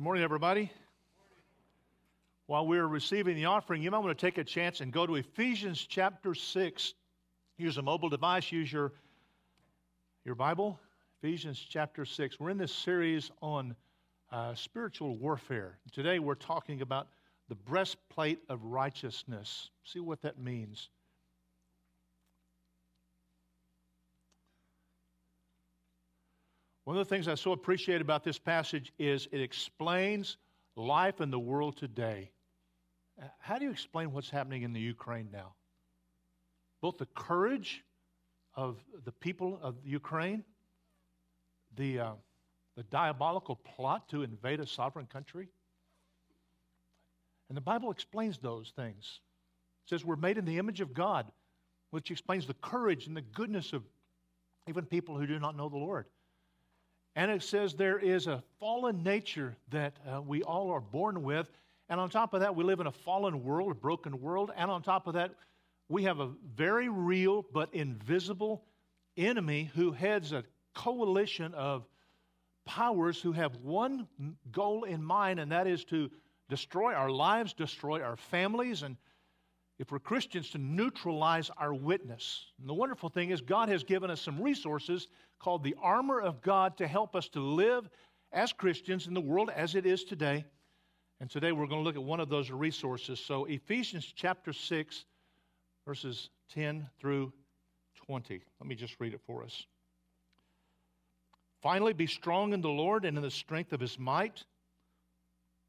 Good morning, everybody. While we're receiving the offering, you might want to take a chance and go to Ephesians chapter 6. Use a mobile device, use your, your Bible. Ephesians chapter 6. We're in this series on uh, spiritual warfare. Today we're talking about the breastplate of righteousness. See what that means. One of the things I so appreciate about this passage is it explains life in the world today. How do you explain what's happening in the Ukraine now? Both the courage of the people of Ukraine, the, uh, the diabolical plot to invade a sovereign country. And the Bible explains those things. It says we're made in the image of God, which explains the courage and the goodness of even people who do not know the Lord. And it says there is a fallen nature that uh, we all are born with. And on top of that, we live in a fallen world, a broken world. And on top of that, we have a very real but invisible enemy who heads a coalition of powers who have one goal in mind, and that is to destroy our lives, destroy our families, and if we're Christians, to neutralize our witness. And the wonderful thing is, God has given us some resources called the armor of God to help us to live as Christians in the world as it is today. And today we're going to look at one of those resources. So, Ephesians chapter 6, verses 10 through 20. Let me just read it for us. Finally, be strong in the Lord and in the strength of his might.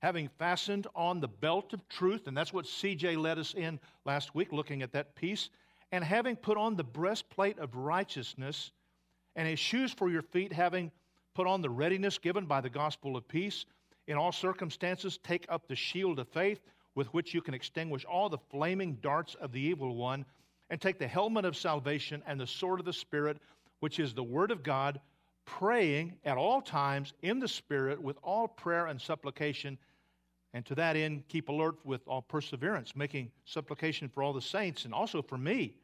having fastened on the belt of truth, and that's what CJ led us in last week, looking at that piece and having put on the breastplate of righteousness, and his shoes for your feet, having put on the readiness given by the gospel of peace, in all circumstances, take up the shield of faith with which you can extinguish all the flaming darts of the evil one, and take the helmet of salvation and the sword of the Spirit, which is the word of God, praying at all times in the Spirit with all prayer and supplication. And to that end, keep alert with all perseverance, making supplication for all the saints and also for me,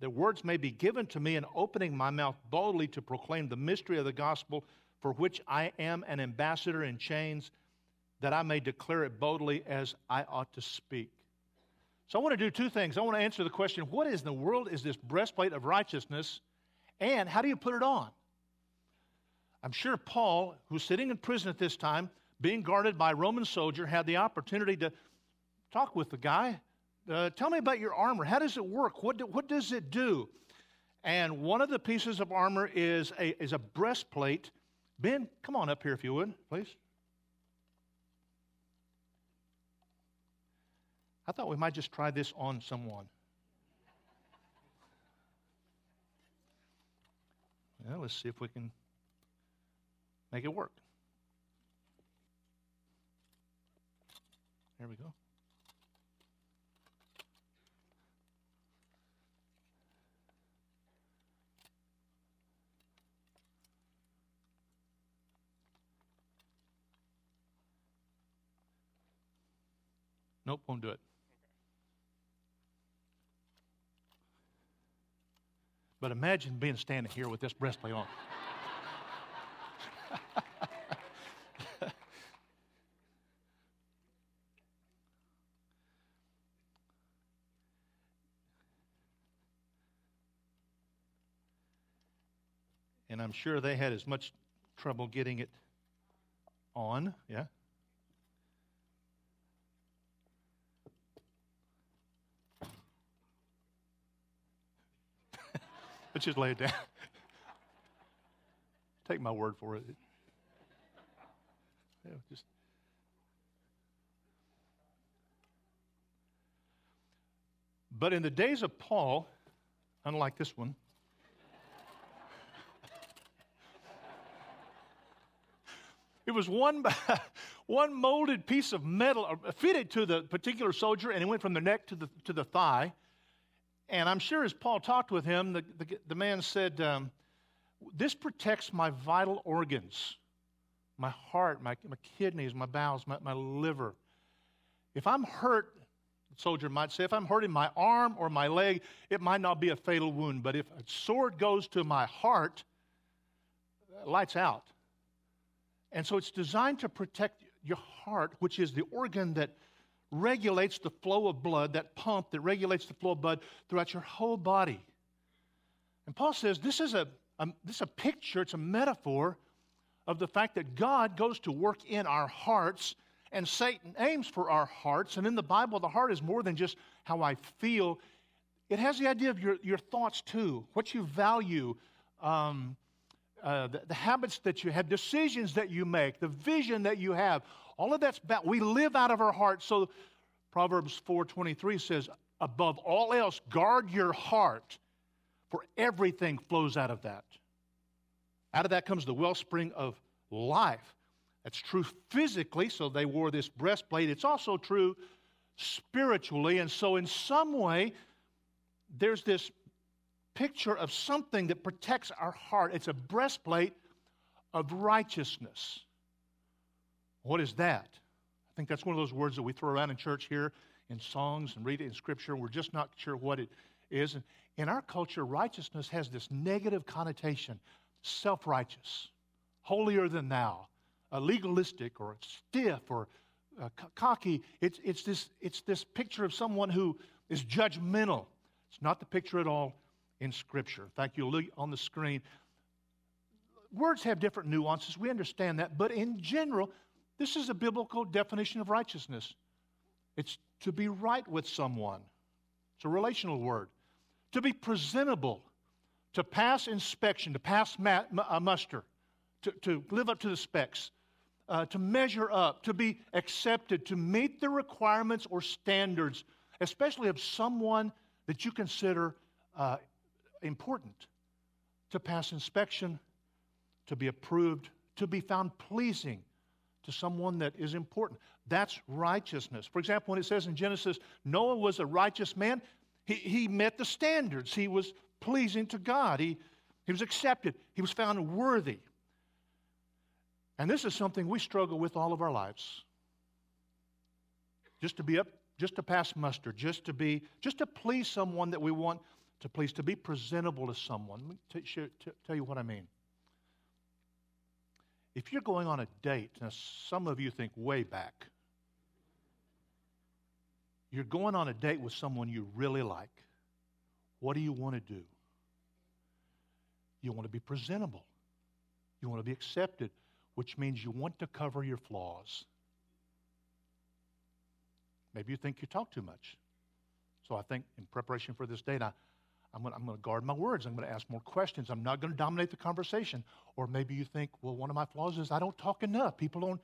that words may be given to me in opening my mouth boldly to proclaim the mystery of the gospel, for which I am an ambassador in chains, that I may declare it boldly as I ought to speak. So I want to do two things. I want to answer the question what is in the world is this breastplate of righteousness, and how do you put it on? I'm sure Paul, who's sitting in prison at this time, being guarded by a Roman soldier, had the opportunity to talk with the guy uh, tell me about your armor. How does it work? What, do, what does it do? And one of the pieces of armor is a, is a breastplate. Ben, come on up here if you would, please. I thought we might just try this on someone. Well, let's see if we can make it work. There we go. Nope, won't do it. But imagine being standing here with this breastplate on. I'm sure they had as much trouble getting it on. Yeah? Let's just lay it down. Take my word for it. Yeah, just. But in the days of Paul, unlike this one, It was one, one molded piece of metal uh, fitted to the particular soldier, and it went from the neck to the, to the thigh. And I'm sure as Paul talked with him, the, the, the man said, um, This protects my vital organs my heart, my, my kidneys, my bowels, my, my liver. If I'm hurt, the soldier might say, if I'm hurting my arm or my leg, it might not be a fatal wound. But if a sword goes to my heart, it lights out. And so it's designed to protect your heart, which is the organ that regulates the flow of blood, that pump that regulates the flow of blood throughout your whole body. And Paul says this is a, a this is a picture, it's a metaphor of the fact that God goes to work in our hearts and Satan aims for our hearts. And in the Bible, the heart is more than just how I feel, it has the idea of your, your thoughts too, what you value, um, uh, the, the, habits that you have, decisions that you make, the vision that you have. All of that's about, we live out of our heart. So Proverbs 4.23 says, above all else, guard your heart, for everything flows out of that. Out of that comes the wellspring of life. That's true physically, so they wore this breastplate. It's also true spiritually. And so, in some way, there's this picture of something that protects our heart. It's a breastplate of righteousness. What is that? I think that's one of those words that we throw around in church here in songs and read it in scripture. We're just not sure what it is. And in our culture, righteousness has this negative connotation self righteous, holier than thou, uh, legalistic or stiff or uh, cocky. It's, it's, this, it's this picture of someone who is judgmental. It's not the picture at all in Scripture. In fact, you'll look on the screen. Words have different nuances. We understand that. But in general, this is a biblical definition of righteousness it's to be right with someone, it's a relational word. To be presentable, to pass inspection, to pass uh, muster, to, to live up to the specs, uh, to measure up, to be accepted, to meet the requirements or standards, especially of someone that you consider uh, important, to pass inspection, to be approved, to be found pleasing to someone that is important. That's righteousness. For example, when it says in Genesis, Noah was a righteous man, he, he met the standards. He was pleasing to God. He, he was accepted, he was found worthy. And this is something we struggle with all of our lives. Just to be up, just to pass muster, just to be, just to please someone that we want to please, to be presentable to someone. Let me tell you what I mean. If you're going on a date, now some of you think way back, you're going on a date with someone you really like. What do you want to do? You want to be presentable. You want to be accepted, which means you want to cover your flaws. Maybe you think you talk too much. So I think in preparation for this date, I, I'm going, to guard my words. I'm going to ask more questions. I'm not going to dominate the conversation. Or maybe you think, well, one of my flaws is I don't talk enough. People don't,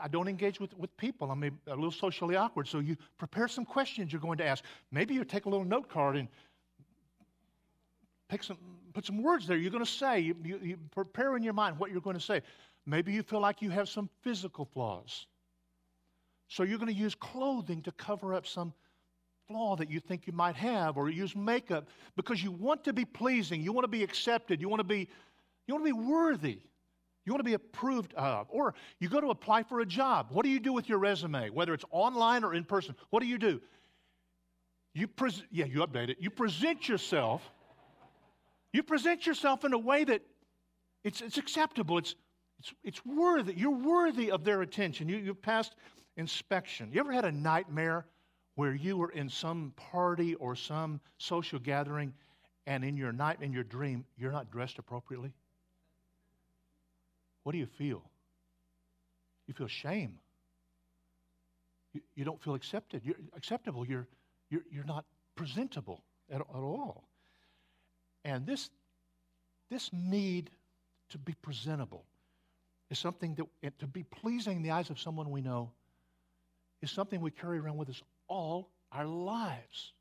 I don't engage with, with people. I'm a, a little socially awkward. So you prepare some questions you're going to ask. Maybe you take a little note card and pick some, put some words there you're going to say. You, you, you prepare in your mind what you're going to say. Maybe you feel like you have some physical flaws. So you're going to use clothing to cover up some flaw that you think you might have, or use makeup because you want to be pleasing, you want to be accepted, you want to be, you want to be worthy. You want to be approved of. Or you go to apply for a job. What do you do with your resume, whether it's online or in person? What do you do? You pres- yeah, you update it. You present yourself you present yourself in a way that it's, it's acceptable, it's, it's, it's worthy. You're worthy of their attention. You, you've passed inspection. You ever had a nightmare where you were in some party or some social gathering and in your night, in your dream, you're not dressed appropriately? What do you feel? You feel shame. You, you don't feel accepted. You're acceptable. You're, you're, you're not presentable at, at all. And this, this need to be presentable is something that, to be pleasing in the eyes of someone we know, is something we carry around with us all our lives.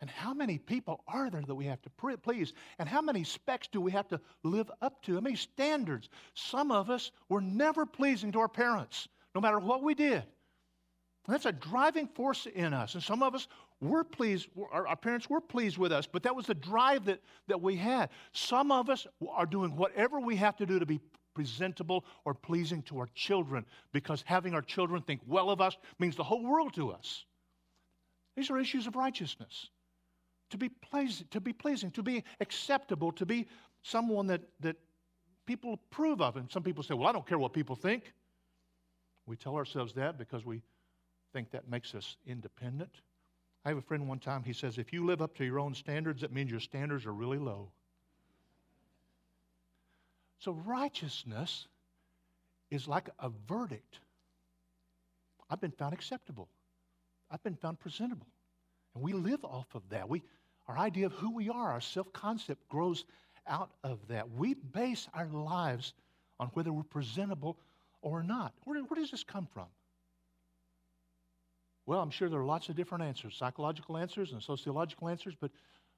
And how many people are there that we have to please? And how many specs do we have to live up to? How many standards? Some of us were never pleasing to our parents, no matter what we did. And that's a driving force in us. And some of us were pleased, our, parents were pleased with us, but that was the drive that, that we had. Some of us are doing whatever we have to do to be presentable or pleasing to our children because having our children think well of us means the whole world to us. These are issues of righteousness. To be pleasing, to be pleasing, to be acceptable, to be someone that, that people approve of. And some people say, Well, I don't care what people think. We tell ourselves that because we think that makes us independent. I have a friend one time, he says, If you live up to your own standards, that means your standards are really low. So righteousness is like a verdict. I've been found acceptable. I've been found presentable. And we live off of that. We, our idea of who we are, our self concept grows out of that. We base our lives on whether we're presentable or not. Where, where does this come from? Well, I'm sure there are lots of different answers psychological answers and sociological answers, but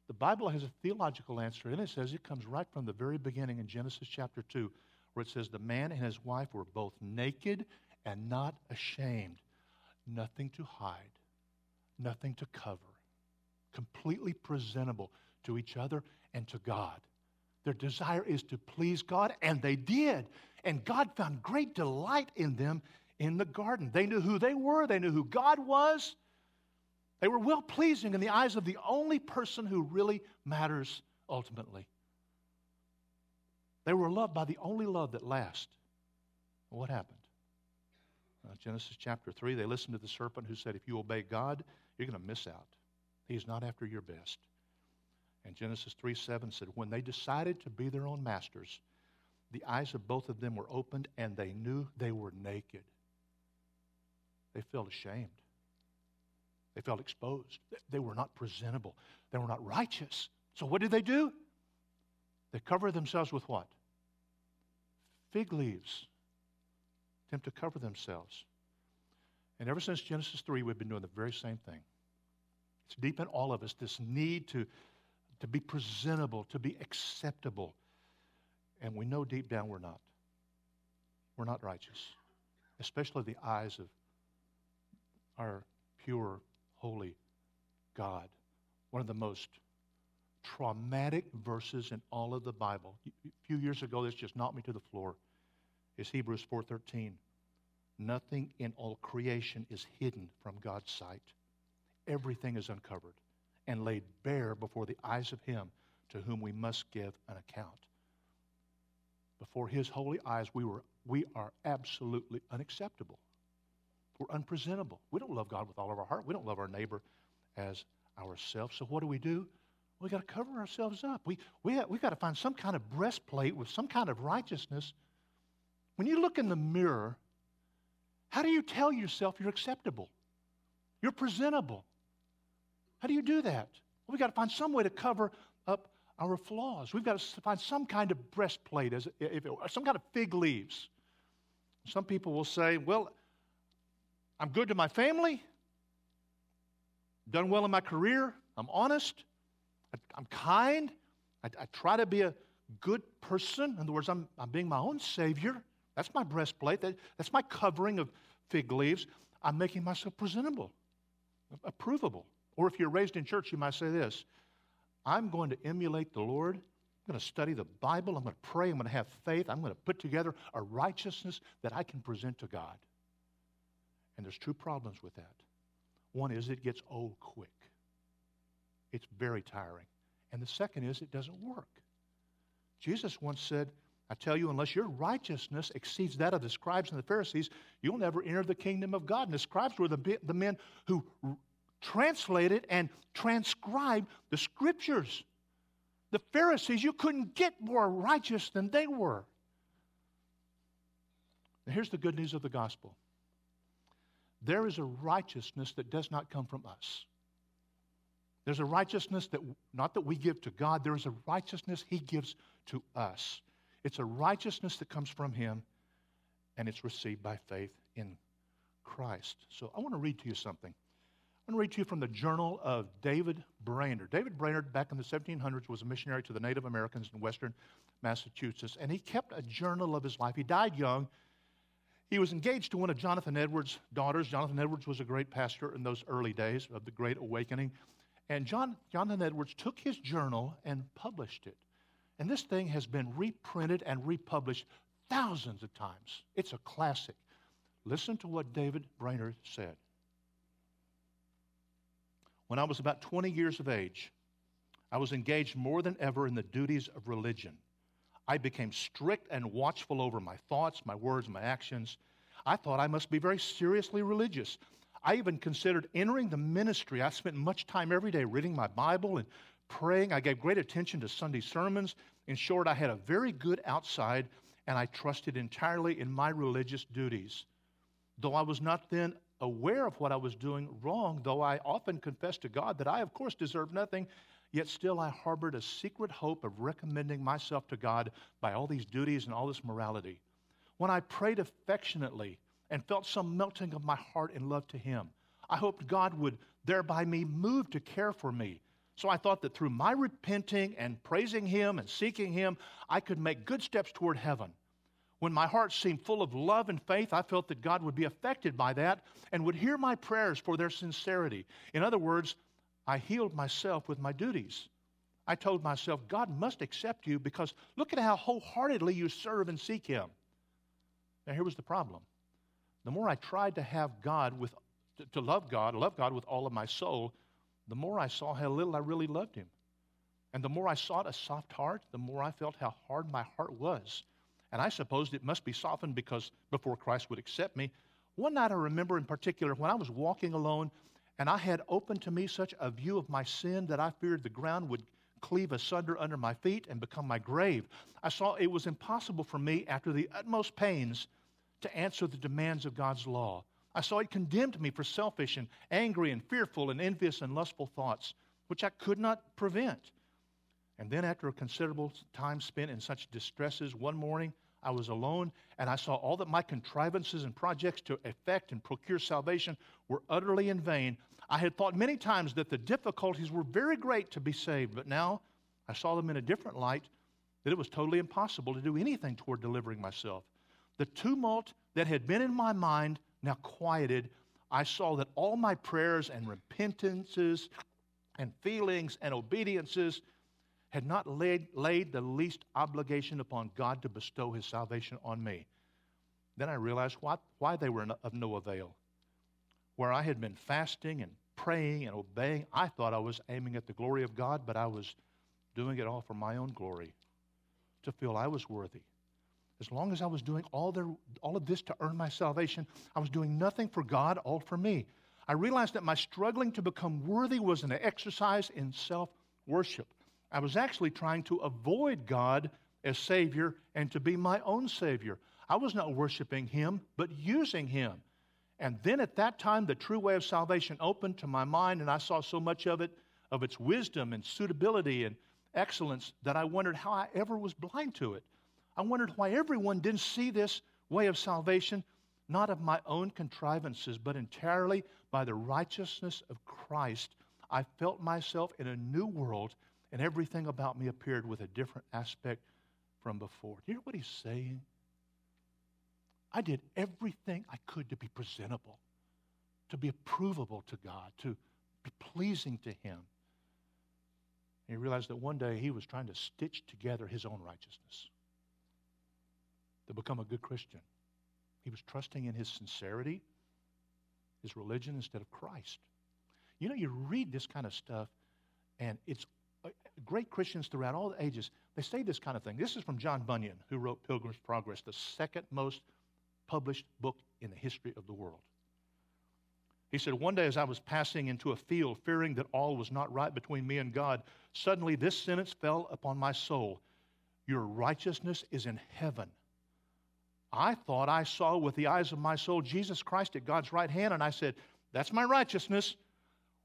the Bible has a theological answer, and it says it comes right from the very beginning in Genesis chapter 2, where it says, The man and his wife were both naked and not ashamed. Nothing to hide, nothing to cover. Completely presentable to each other and to God. Their desire is to please God, and they did. And God found great delight in them in the garden. They knew who they were, they knew who God was, they were well pleasing in the eyes of the only person who really matters ultimately. They were loved by the only love that lasts. What happened? Uh, Genesis chapter 3, they listened to the serpent who said, If you obey God, you're going to miss out. He's not after your best. And Genesis 3 7 said, When they decided to be their own masters, the eyes of both of them were opened and they knew they were naked. They felt ashamed. They felt exposed. They were not presentable. They were not righteous. So what did they do? They covered themselves with what? Fig leaves. Attempt to cover themselves. And ever since Genesis 3, we've been doing the very same thing. It's deep in all of us, this need to, to be presentable, to be acceptable. And we know deep down we're not. We're not righteous, especially the eyes of our pure holy God. One of the most traumatic verses in all of the Bible. A few years ago, this just knocked me to the floor. Is Hebrews 4:13. Nothing in all creation is hidden from God's sight. Everything is uncovered and laid bare before the eyes of him to whom we must give an account. Before his holy eyes, we, were, we are absolutely unacceptable. We're unpresentable. We don't love God with all of our heart. We don't love our neighbor as ourselves. So what do we do? We got to cover ourselves up. We, we, we got to find some kind of breastplate with some kind of righteousness. When you look in the mirror, how do you tell yourself you're acceptable? You're presentable. How do you do that? Well, we've got to find some way to cover up our flaws. We've got to find some kind of breastplate, as if it, some kind of fig leaves. Some people will say, well, I'm good to my family, done well in my career, I'm honest, I, am kind, I, I, try to be a good person. In other words, I'm, I'm being my own savior. That's my breastplate, that, that's my covering of fig leaves. I'm making myself presentable, approvable. Or if you're raised in church, you might say this I'm going to emulate the Lord. I'm going to study the Bible. I'm going to pray. I'm going to have faith. I'm going to put together a righteousness that I can present to God. And there's two problems with that. One is it gets old quick, it's very tiring. And the second is it doesn't work. Jesus once said, I tell you, unless your righteousness exceeds that of the scribes and the Pharisees, you'll never enter the kingdom of God. And the scribes were the, the men who translated and transcribed the scriptures. The Pharisees, you couldn't get more righteous than they were. Now, here's the good news of the gospel there is a righteousness that does not come from us. There's a righteousness that, not that we give to God, there is a righteousness He gives to us. It's a righteousness that comes from Him, and it's received by faith in Christ. So I want to read to you something. I going to read to you from the journal of David Brainerd. David Brainerd, back in the 1700s, was a missionary to the Native Americans in western Massachusetts, and he kept a journal of his life. He died young. He was engaged to one of Jonathan Edwards' daughters. Jonathan Edwards was a great pastor in those early days of the Great Awakening. And John, Jonathan Edwards took his journal and published it. And this thing has been reprinted and republished thousands of times. It's a classic. Listen to what David Brainerd said. When I was about 20 years of age, I was engaged more than ever in the duties of religion. I became strict and watchful over my thoughts, my words, my actions. I thought I must be very seriously religious. I even considered entering the ministry. I spent much time every day reading my Bible and praying. I gave great attention to Sunday sermons. In short, I had a very good outside, and I trusted entirely in my religious duties. Though I was not then aware of what I was doing wrong, though I often confessed to God that I, of course, deserved nothing, yet still I harbored a secret hope of recommending myself to God by all these duties and all this morality. When I prayed affectionately and felt some melting of my heart in love to Him, I hoped God would thereby be moved to care for me so I thought that through my repenting and praising Him and seeking Him, I could make good steps toward heaven. When my heart seemed full of love and faith, I felt that God would be affected by that and would hear my prayers for their sincerity. In other words, I healed myself with my duties. I told myself, God must accept you because look at how wholeheartedly you serve and seek Him. Now, here was the problem. The more I tried to have God with, to love God, love God with all of my soul, the more I saw how little I really loved him. And the more I sought a soft heart, the more I felt how hard my heart was. And I supposed it must be softened because before Christ would accept me. One night I remember in particular when I was walking alone and I had opened to me such a view of my sin that I feared the ground would cleave asunder under my feet and become my grave. I saw it was impossible for me, after the utmost pains, to answer the demands of God's law. I saw it condemned me for selfish and angry and fearful and envious and lustful thoughts, which I could not prevent. And then, after a considerable time spent in such distresses, one morning I was alone and I saw all that my contrivances and projects to effect and procure salvation were utterly in vain. I had thought many times that the difficulties were very great to be saved, but now I saw them in a different light that it was totally impossible to do anything toward delivering myself. The tumult that had been in my mind now quieted, I saw that all my prayers and repentances and feelings and obediences had not laid, laid the least obligation upon God to bestow his salvation on me. Then I realized why, why they were of no avail. Where I had been fasting and praying and obeying, I thought I was aiming at the glory of God, but I was doing it all for my own glory, to feel I was worthy as long as I was doing all, all of this to earn my salvation, I was doing nothing for God, all for me. I realized that my struggling to become worthy was an exercise in self worship. I was actually trying to avoid God as Savior and to be my own Savior. I was not worshiping Him, but using Him. And then at that time, the true way of salvation opened to my mind, and I saw so much of it, of its wisdom and suitability and excellence, that I wondered how I ever was blind to it. I wondered why everyone didn't see this way of salvation, not of my own contrivances, but entirely by the righteousness of Christ. I felt myself in a new world, and everything about me appeared with a different aspect from before. Do you hear what he's saying? I did everything I could to be presentable, to be approvable to God, to be pleasing to Him. And he realized that one day he was trying to stitch together his own righteousness to become a good Christian. He was trusting in his sincerity, his religion instead of Christ. You know, you read this kind of stuff, and it's uh, great Christians throughout all the ages, they say this kind of thing. This is from John Bunyan, who wrote Pilgrim's Progress, the second most published book in the history of the world. He said, One day as I was passing into a field, fearing that all was not right between me and God, suddenly this sentence fell upon my soul Your righteousness is in heaven. I thought I saw with the eyes of my soul Jesus Christ at God's right hand, and I said, That's my righteousness.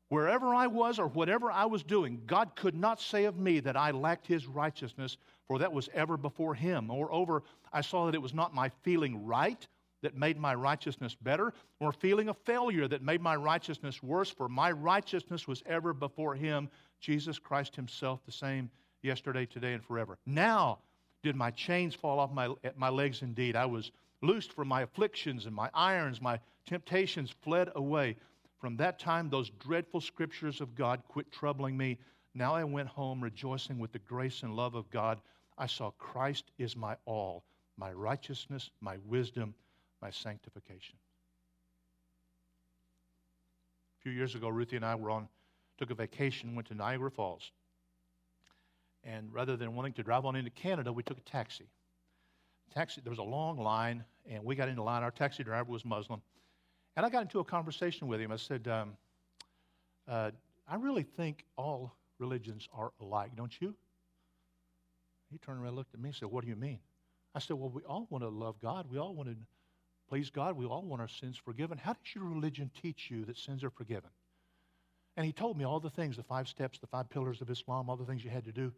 Wherever I was or whatever I was doing, God could not say of me that I lacked His righteousness, for that was ever before Him. Moreover, I saw that it was not my feeling right that made my righteousness better, or feeling a failure that made my righteousness worse, for my righteousness was ever before him, Jesus Christ himself, the same yesterday, today, and forever. Now did my chains fall off my, my legs indeed. I was loosed from my afflictions and my irons, my temptations fled away. From that time, those dreadful scriptures of God quit troubling me. Now I went home rejoicing with the grace and love of God. I saw Christ is my all, my righteousness, my wisdom, my sanctification. A few years ago, Ruthie and I were on, took a vacation, went to Niagara Falls. And rather than wanting to drive on into Canada, we took a taxi. Taxi, there was a long line, and we got into line. Our taxi driver was Muslim. And I got into a conversation with him. I said, um, uh, I really think all religions are alike, don't you? He turned around looked at me and said, What do you mean? I said, Well, we all want to love God. We all want to please God. We all want our sins forgiven. How does your religion teach you that sins are forgiven? And he told me all the things the five steps, the five pillars of Islam, all the things you had to do.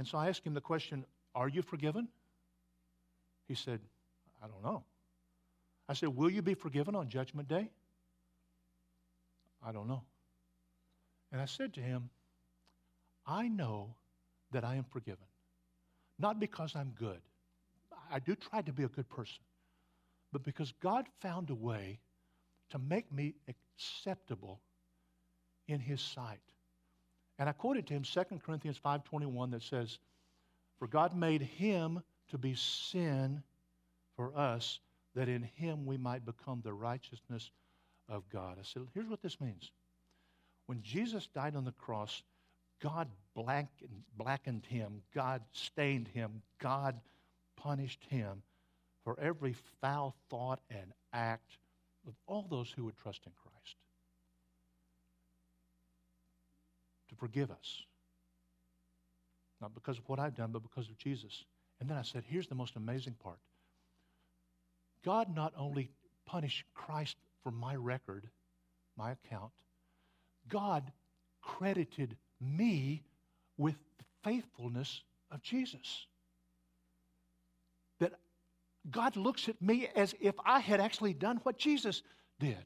And so I asked him the question, Are you forgiven? He said, I don't know. I said, Will you be forgiven on Judgment Day? I don't know. And I said to him, I know that I am forgiven. Not because I'm good. I do try to be a good person. But because God found a way to make me acceptable in his sight. And I quoted to him 2 Corinthians 5:21 that says, "For God made him to be sin for us, that in him we might become the righteousness of God." I said, here's what this means. When Jesus died on the cross, God blackened, blackened him, God stained him, God punished him for every foul thought and act of all those who would trust in Christ. To forgive us. Not because of what I've done, but because of Jesus. And then I said, here's the most amazing part God not only punished Christ for my record, my account, God credited me with the faithfulness of Jesus. That God looks at me as if I had actually done what Jesus did.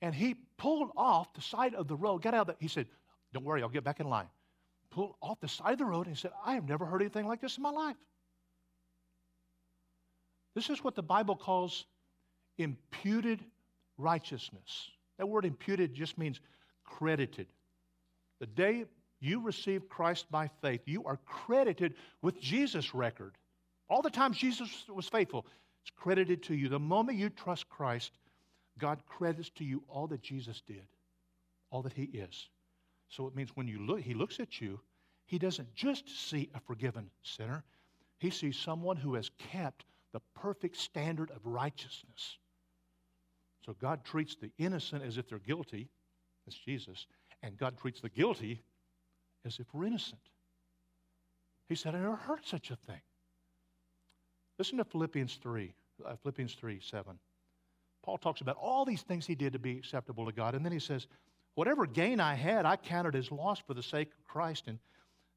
And he pulled off the side of the road, got out of the, he said, don't worry, I'll get back in line. Pulled off the side of the road and said, I have never heard anything like this in my life. This is what the Bible calls imputed righteousness. That word imputed just means credited. The day you receive Christ by faith, you are credited with Jesus' record. All the times Jesus was faithful, it's credited to you. The moment you trust Christ, God credits to you all that Jesus did, all that He is. So it means when you look, he looks at you, he doesn't just see a forgiven sinner, he sees someone who has kept the perfect standard of righteousness. So God treats the innocent as if they're guilty, that's Jesus, and God treats the guilty as if we're innocent. He said, I never heard such a thing. Listen to Philippians 3, uh, Philippians 3 7. Paul talks about all these things he did to be acceptable to God, and then he says, Whatever gain I had, I counted as loss for the sake of Christ. And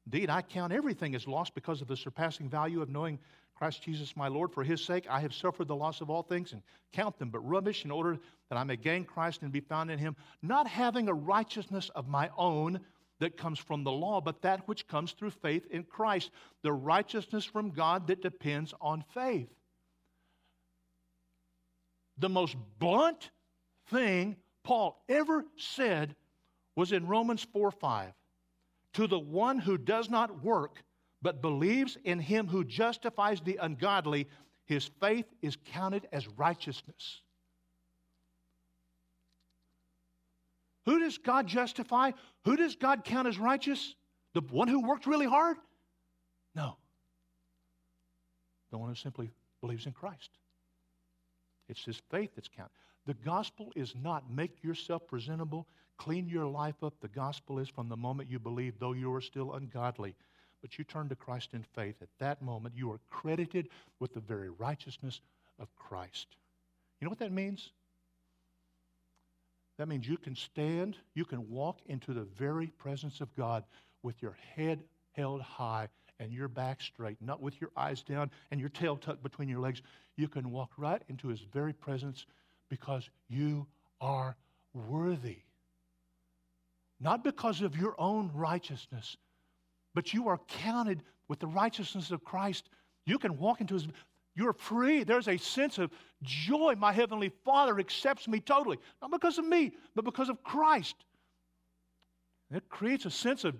indeed, I count everything as loss because of the surpassing value of knowing Christ Jesus my Lord. For his sake, I have suffered the loss of all things and count them but rubbish in order that I may gain Christ and be found in him, not having a righteousness of my own that comes from the law, but that which comes through faith in Christ, the righteousness from God that depends on faith. The most blunt thing Paul ever said was in Romans 4 5. To the one who does not work, but believes in him who justifies the ungodly, his faith is counted as righteousness. Who does God justify? Who does God count as righteous? The one who worked really hard? No. The one who simply believes in Christ. It's his faith that's counted. The gospel is not make yourself presentable, clean your life up. The gospel is from the moment you believe, though you are still ungodly, but you turn to Christ in faith. At that moment, you are credited with the very righteousness of Christ. You know what that means? That means you can stand, you can walk into the very presence of God with your head held high and your back straight, not with your eyes down and your tail tucked between your legs, you can walk right into his very presence because you are worthy. Not because of your own righteousness, but you are counted with the righteousness of Christ. You can walk into his you're free. There's a sense of joy. My Heavenly Father accepts me totally. Not because of me, but because of Christ. It creates a sense of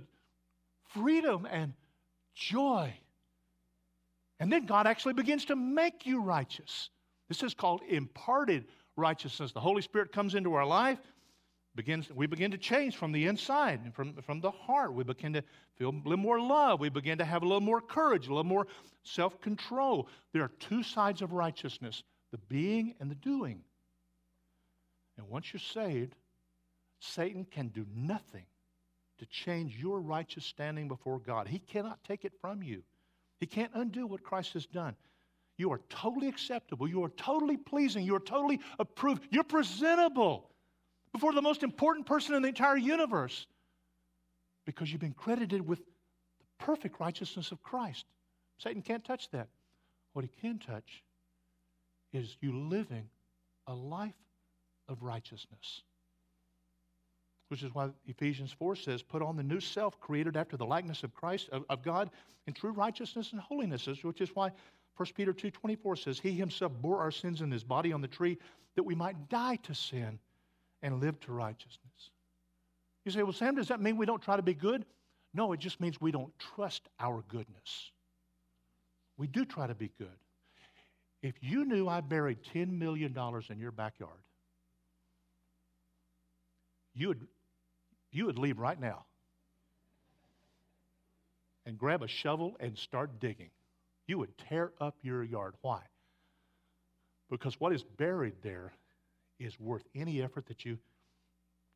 freedom and joy. And then God actually begins to make you righteous. This is called imparted righteousness. The Holy Spirit comes into our life, begins, we begin to change from the inside, from, from the heart. We begin to feel a little more love. We begin to have a little more courage, a little more self control. There are two sides of righteousness the being and the doing. And once you're saved, Satan can do nothing to change your righteous standing before God. He cannot take it from you, he can't undo what Christ has done. You are totally acceptable. You are totally pleasing. You are totally approved. You're presentable before the most important person in the entire universe because you've been credited with the perfect righteousness of Christ. Satan can't touch that. What he can touch is you living a life of righteousness. Which is why Ephesians 4 says, Put on the new self created after the likeness of Christ, of, of God, in true righteousness and holiness. Which is why 1 Peter 2.24 says, He himself bore our sins in his body on the tree that we might die to sin and live to righteousness. You say, well, Sam, does that mean we don't try to be good? No, it just means we don't trust our goodness. We do try to be good. If you knew I buried $10 million in your backyard, you would, you would leave right now and grab a shovel and start digging. You would tear up your yard. Why? Because what is buried there is worth any effort that you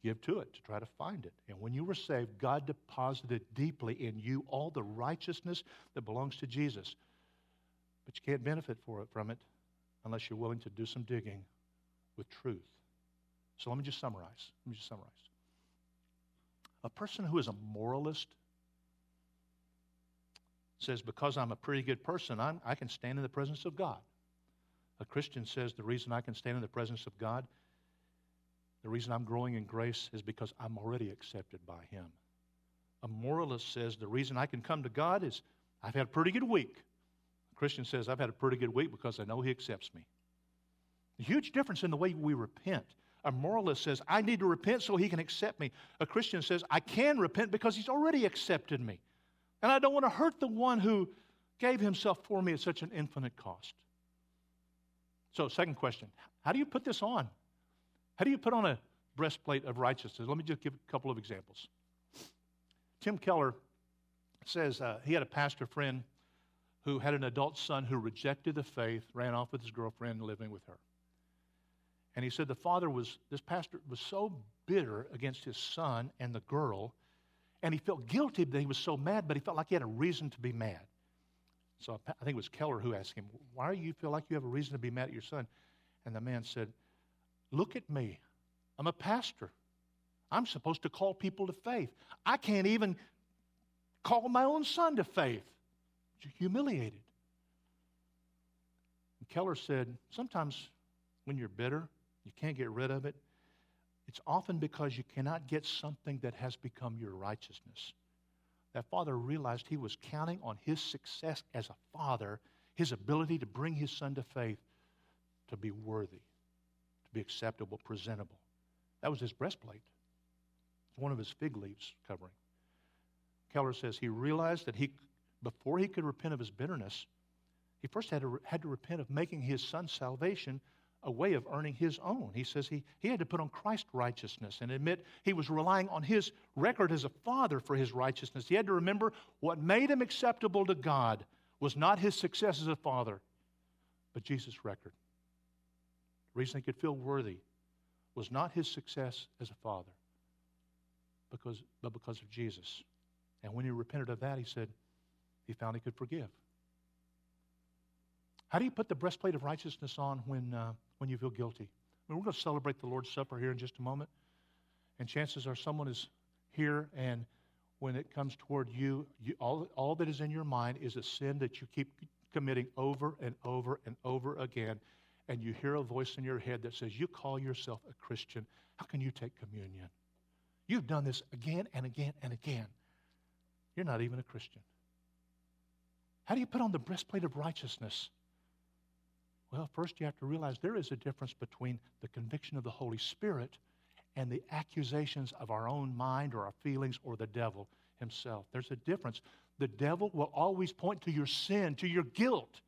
give to it to try to find it. And when you were saved, God deposited deeply in you all the righteousness that belongs to Jesus. But you can't benefit for it, from it unless you're willing to do some digging with truth. So let me just summarize. Let me just summarize. A person who is a moralist says, Because I'm a pretty good person, I'm, I can stand in the presence of God. A Christian says, The reason I can stand in the presence of God, the reason I'm growing in grace is because I'm already accepted by Him. A moralist says, The reason I can come to God is I've had a pretty good week. A Christian says, I've had a pretty good week because I know He accepts me. A huge difference in the way we repent. A moralist says, I need to repent so He can accept me. A Christian says, I can repent because He's already accepted me. And I don't want to hurt the one who gave Himself for me at such an infinite cost. So, second question How do you put this on? How do you put on a breastplate of righteousness? Let me just give a couple of examples. Tim Keller says uh, he had a pastor friend who had an adult son who rejected the faith, ran off with his girlfriend, living with her. And he said the father was, this pastor was so bitter against his son and the girl, and he felt guilty that he was so mad, but he felt like he had a reason to be mad. So I think it was Keller who asked him, Why do you feel like you have a reason to be mad at your son? And the man said, Look at me. I'm a pastor. I'm supposed to call people to faith. I can't even call my own son to faith. Humiliated. And Keller said, Sometimes when you're bitter, you can't get rid of it. It's often because you cannot get something that has become your righteousness. That father realized he was counting on his success as a father, his ability to bring his son to faith, to be worthy, to be acceptable, presentable. That was his breastplate. It's one of his fig leaves covering. Keller says he realized that he, before he could repent of his bitterness, he first had to, had to repent of making his son's salvation a way of earning his own. He says he, he had to put on Christ's righteousness and admit he was relying on his record as a father for his righteousness. He had to remember what made him acceptable to God was not his success as a father, but Jesus' record. The reason he could feel worthy was not his success as a father, because, but because of Jesus. And when he repented of that, he said he found he could forgive. How do you put the breastplate of righteousness on when, uh, when you feel guilty? I mean, we're going to celebrate the Lord's Supper here in just a moment. And chances are someone is here and when it comes toward you, you all, all that is in your mind is a sin that you keep committing over and over and over again, and you hear a voice in your head that says, You call yourself a Christian. How can you take communion? You've done this again and again and again. You're not even a Christian. How do you put on the breastplate of righteousness? Well, first you have to realize there is a difference between the conviction of the Holy Spirit and the accusations of our own mind or our feelings or the devil himself. There's a difference. The devil will always point to your sin, to your guilt,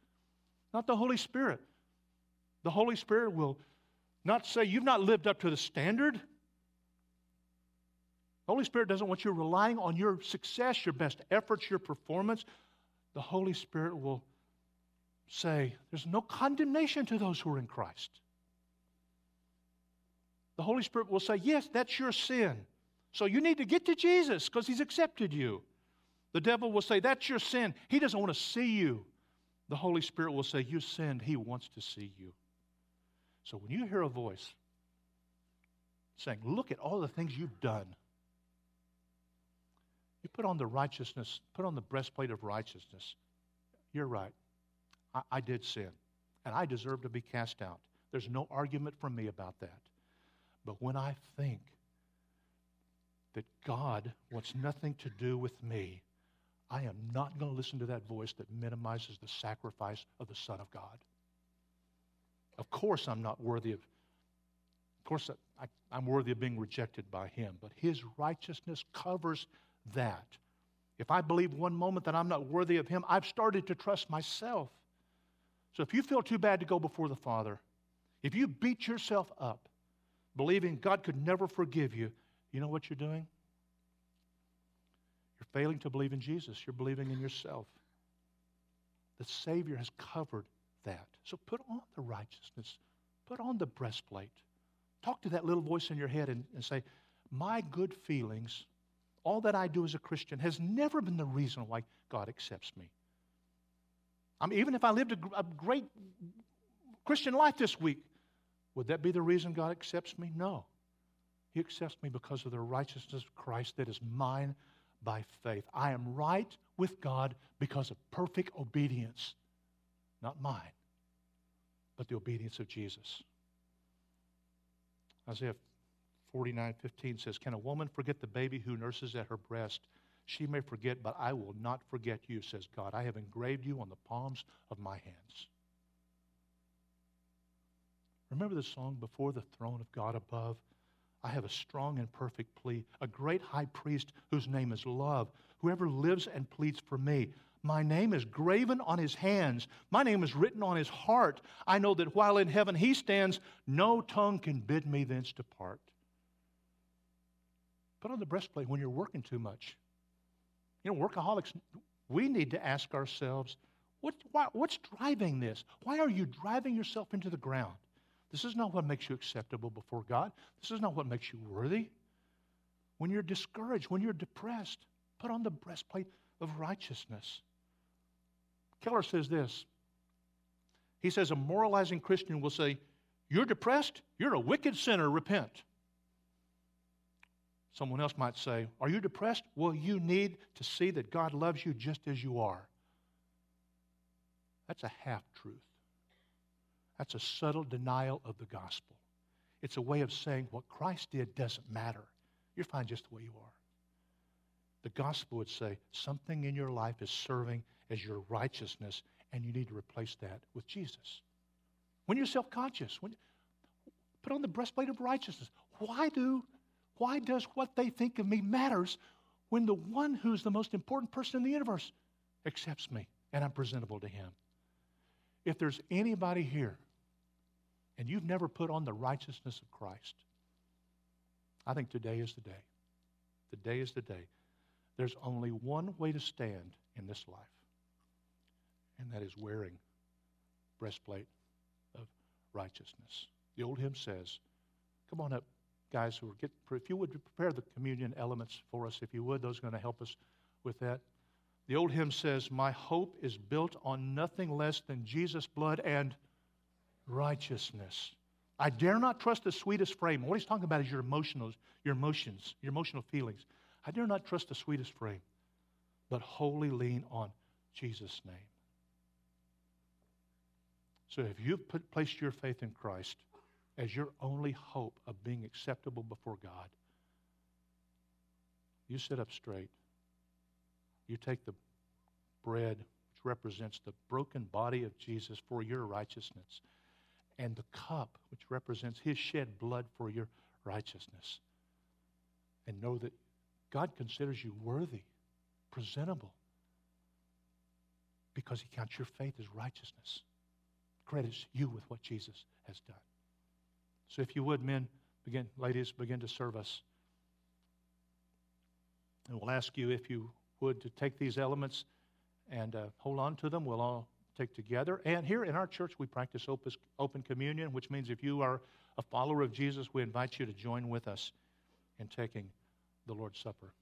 not the Holy Spirit. The Holy Spirit will not say, You've not lived up to the standard. The Holy Spirit doesn't want you relying on your success, your best efforts, your performance. The Holy Spirit will say, There's no condemnation to those who are in Christ. The Holy Spirit will say, Yes, that's your sin. So you need to get to Jesus because He's accepted you. The devil will say, That's your sin. He doesn't want to see you. The Holy Spirit will say, You sinned. He wants to see you. So when you hear a voice saying, Look at all the things you've done, you put on the righteousness, put on the breastplate of righteousness. You're right. I, I did sin, and I deserve to be cast out. There's no argument from me about that. But when I think that God wants nothing to do with me, I am not going to listen to that voice that minimizes the sacrifice of the Son of God. Of course, I'm not worthy of, of course, I, I'm worthy of being rejected by Him, but His righteousness covers that. If I believe one moment that I'm not worthy of Him, I've started to trust myself. So if you feel too bad to go before the Father, if you beat yourself up, believing God could never forgive you, you know what you're doing? You're failing to believe in Jesus. You're believing in yourself. The Savior has covered that. So put on the righteousness, put on the breastplate. Talk to that little voice in your head and, and say, My good feelings, all that I do as a Christian, has never been the reason why God accepts me. I mean, even if I lived a, a great Christian life this week, would that be the reason God accepts me? No. He accepts me because of the righteousness of Christ that is mine by faith. I am right with God because of perfect obedience, not mine, but the obedience of Jesus. Isaiah 49 15 says, Can a woman forget the baby who nurses at her breast? She may forget, but I will not forget you, says God. I have engraved you on the palms of my hands. Remember the song, Before the Throne of God Above? I have a strong and perfect plea, a great high priest whose name is love, whoever lives and pleads for me. My name is graven on his hands. My name is written on his heart. I know that while in heaven he stands, no tongue can bid me thence depart. Put on the breastplate when you're working too much. You know, workaholics, we need to ask ourselves, what, why, what's driving this? Why are you driving yourself into the ground? This is not what makes you acceptable before God. This is not what makes you worthy. When you're discouraged, when you're depressed, put on the breastplate of righteousness. Keller says this. He says, A moralizing Christian will say, You're depressed? You're a wicked sinner. Repent. Someone else might say, Are you depressed? Well, you need to see that God loves you just as you are. That's a half truth. That's a subtle denial of the gospel. It's a way of saying what Christ did doesn't matter. You're fine just the way you are. The gospel would say something in your life is serving as your righteousness, and you need to replace that with Jesus. When you're self conscious, when, you put on the breastplate of righteousness. Why do why does what they think of me matters when the one who's the most important person in the universe accepts me and I'm presentable to him? If there's anybody here and you've never put on the righteousness of Christ, I think today is the day. Today is the day. There's only one way to stand in this life, and that is wearing breastplate of righteousness. The old hymn says, Come on up, guys who are get if you would prepare the communion elements for us, if you would, those are going to help us with that. The old hymn says, My hope is built on nothing less than Jesus' blood and righteousness. I dare not trust the sweetest frame. What he's talking about is your emotions, your emotions, your emotional feelings. I dare not trust the sweetest frame, but wholly lean on Jesus' name. So if you've put, placed your faith in Christ as your only hope of being acceptable before God, you sit up straight. You take the bread, which represents the broken body of Jesus for your righteousness, and the cup, which represents his shed blood for your righteousness. And know that God considers you worthy, presentable, because he counts your faith as righteousness. Credits you with what Jesus has done. So if you would, men, begin, ladies, begin to serve us. And we'll ask you if you would to take these elements and uh, hold on to them. We'll all take together. And here in our church, we practice open, open communion, which means if you are a follower of Jesus, we invite you to join with us in taking the Lord's Supper.